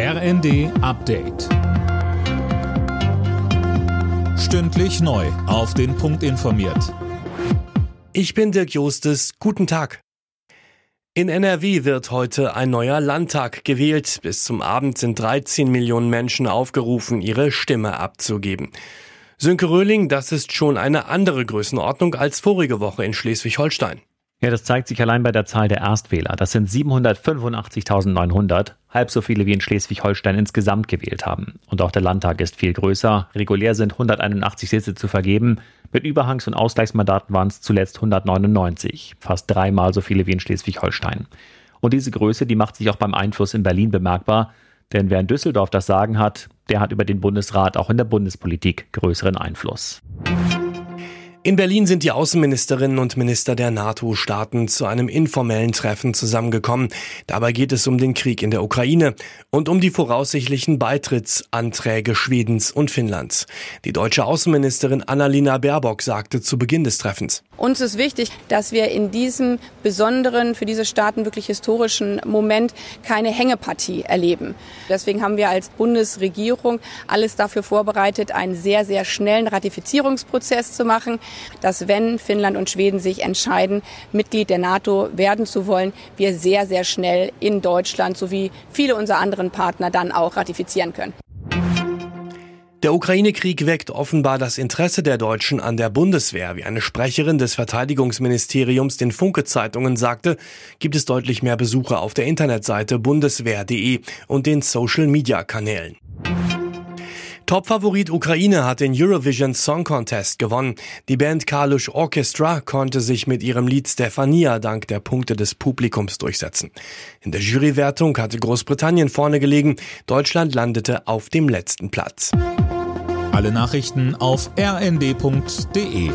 RND Update. Stündlich neu. Auf den Punkt informiert. Ich bin Dirk Jostes. Guten Tag. In NRW wird heute ein neuer Landtag gewählt. Bis zum Abend sind 13 Millionen Menschen aufgerufen, ihre Stimme abzugeben. Sönke Röhling, das ist schon eine andere Größenordnung als vorige Woche in Schleswig-Holstein. Ja, das zeigt sich allein bei der Zahl der Erstwähler. Das sind 785.900, halb so viele wie in Schleswig-Holstein insgesamt gewählt haben. Und auch der Landtag ist viel größer. Regulär sind 181 Sitze zu vergeben. Mit Überhangs- und Ausgleichsmandaten waren es zuletzt 199, fast dreimal so viele wie in Schleswig-Holstein. Und diese Größe, die macht sich auch beim Einfluss in Berlin bemerkbar. Denn wer in Düsseldorf das Sagen hat, der hat über den Bundesrat auch in der Bundespolitik größeren Einfluss. In Berlin sind die Außenministerinnen und Minister der NATO-Staaten zu einem informellen Treffen zusammengekommen. Dabei geht es um den Krieg in der Ukraine und um die voraussichtlichen Beitrittsanträge Schwedens und Finnlands. Die deutsche Außenministerin Annalena Baerbock sagte zu Beginn des Treffens. Uns ist wichtig, dass wir in diesem besonderen, für diese Staaten wirklich historischen Moment keine Hängepartie erleben. Deswegen haben wir als Bundesregierung alles dafür vorbereitet, einen sehr, sehr schnellen Ratifizierungsprozess zu machen dass wenn Finnland und Schweden sich entscheiden, Mitglied der NATO werden zu wollen, wir sehr, sehr schnell in Deutschland sowie viele unserer anderen Partner dann auch ratifizieren können. Der Ukraine-Krieg weckt offenbar das Interesse der Deutschen an der Bundeswehr. Wie eine Sprecherin des Verteidigungsministeriums den Funke-Zeitungen sagte, gibt es deutlich mehr Besucher auf der Internetseite bundeswehr.de und den Social-Media-Kanälen. Topfavorit Ukraine hat den Eurovision Song Contest gewonnen. Die Band Kalush Orchestra konnte sich mit ihrem Lied Stefania dank der Punkte des Publikums durchsetzen. In der Jurywertung hatte Großbritannien vorne gelegen. Deutschland landete auf dem letzten Platz. Alle Nachrichten auf rnd.de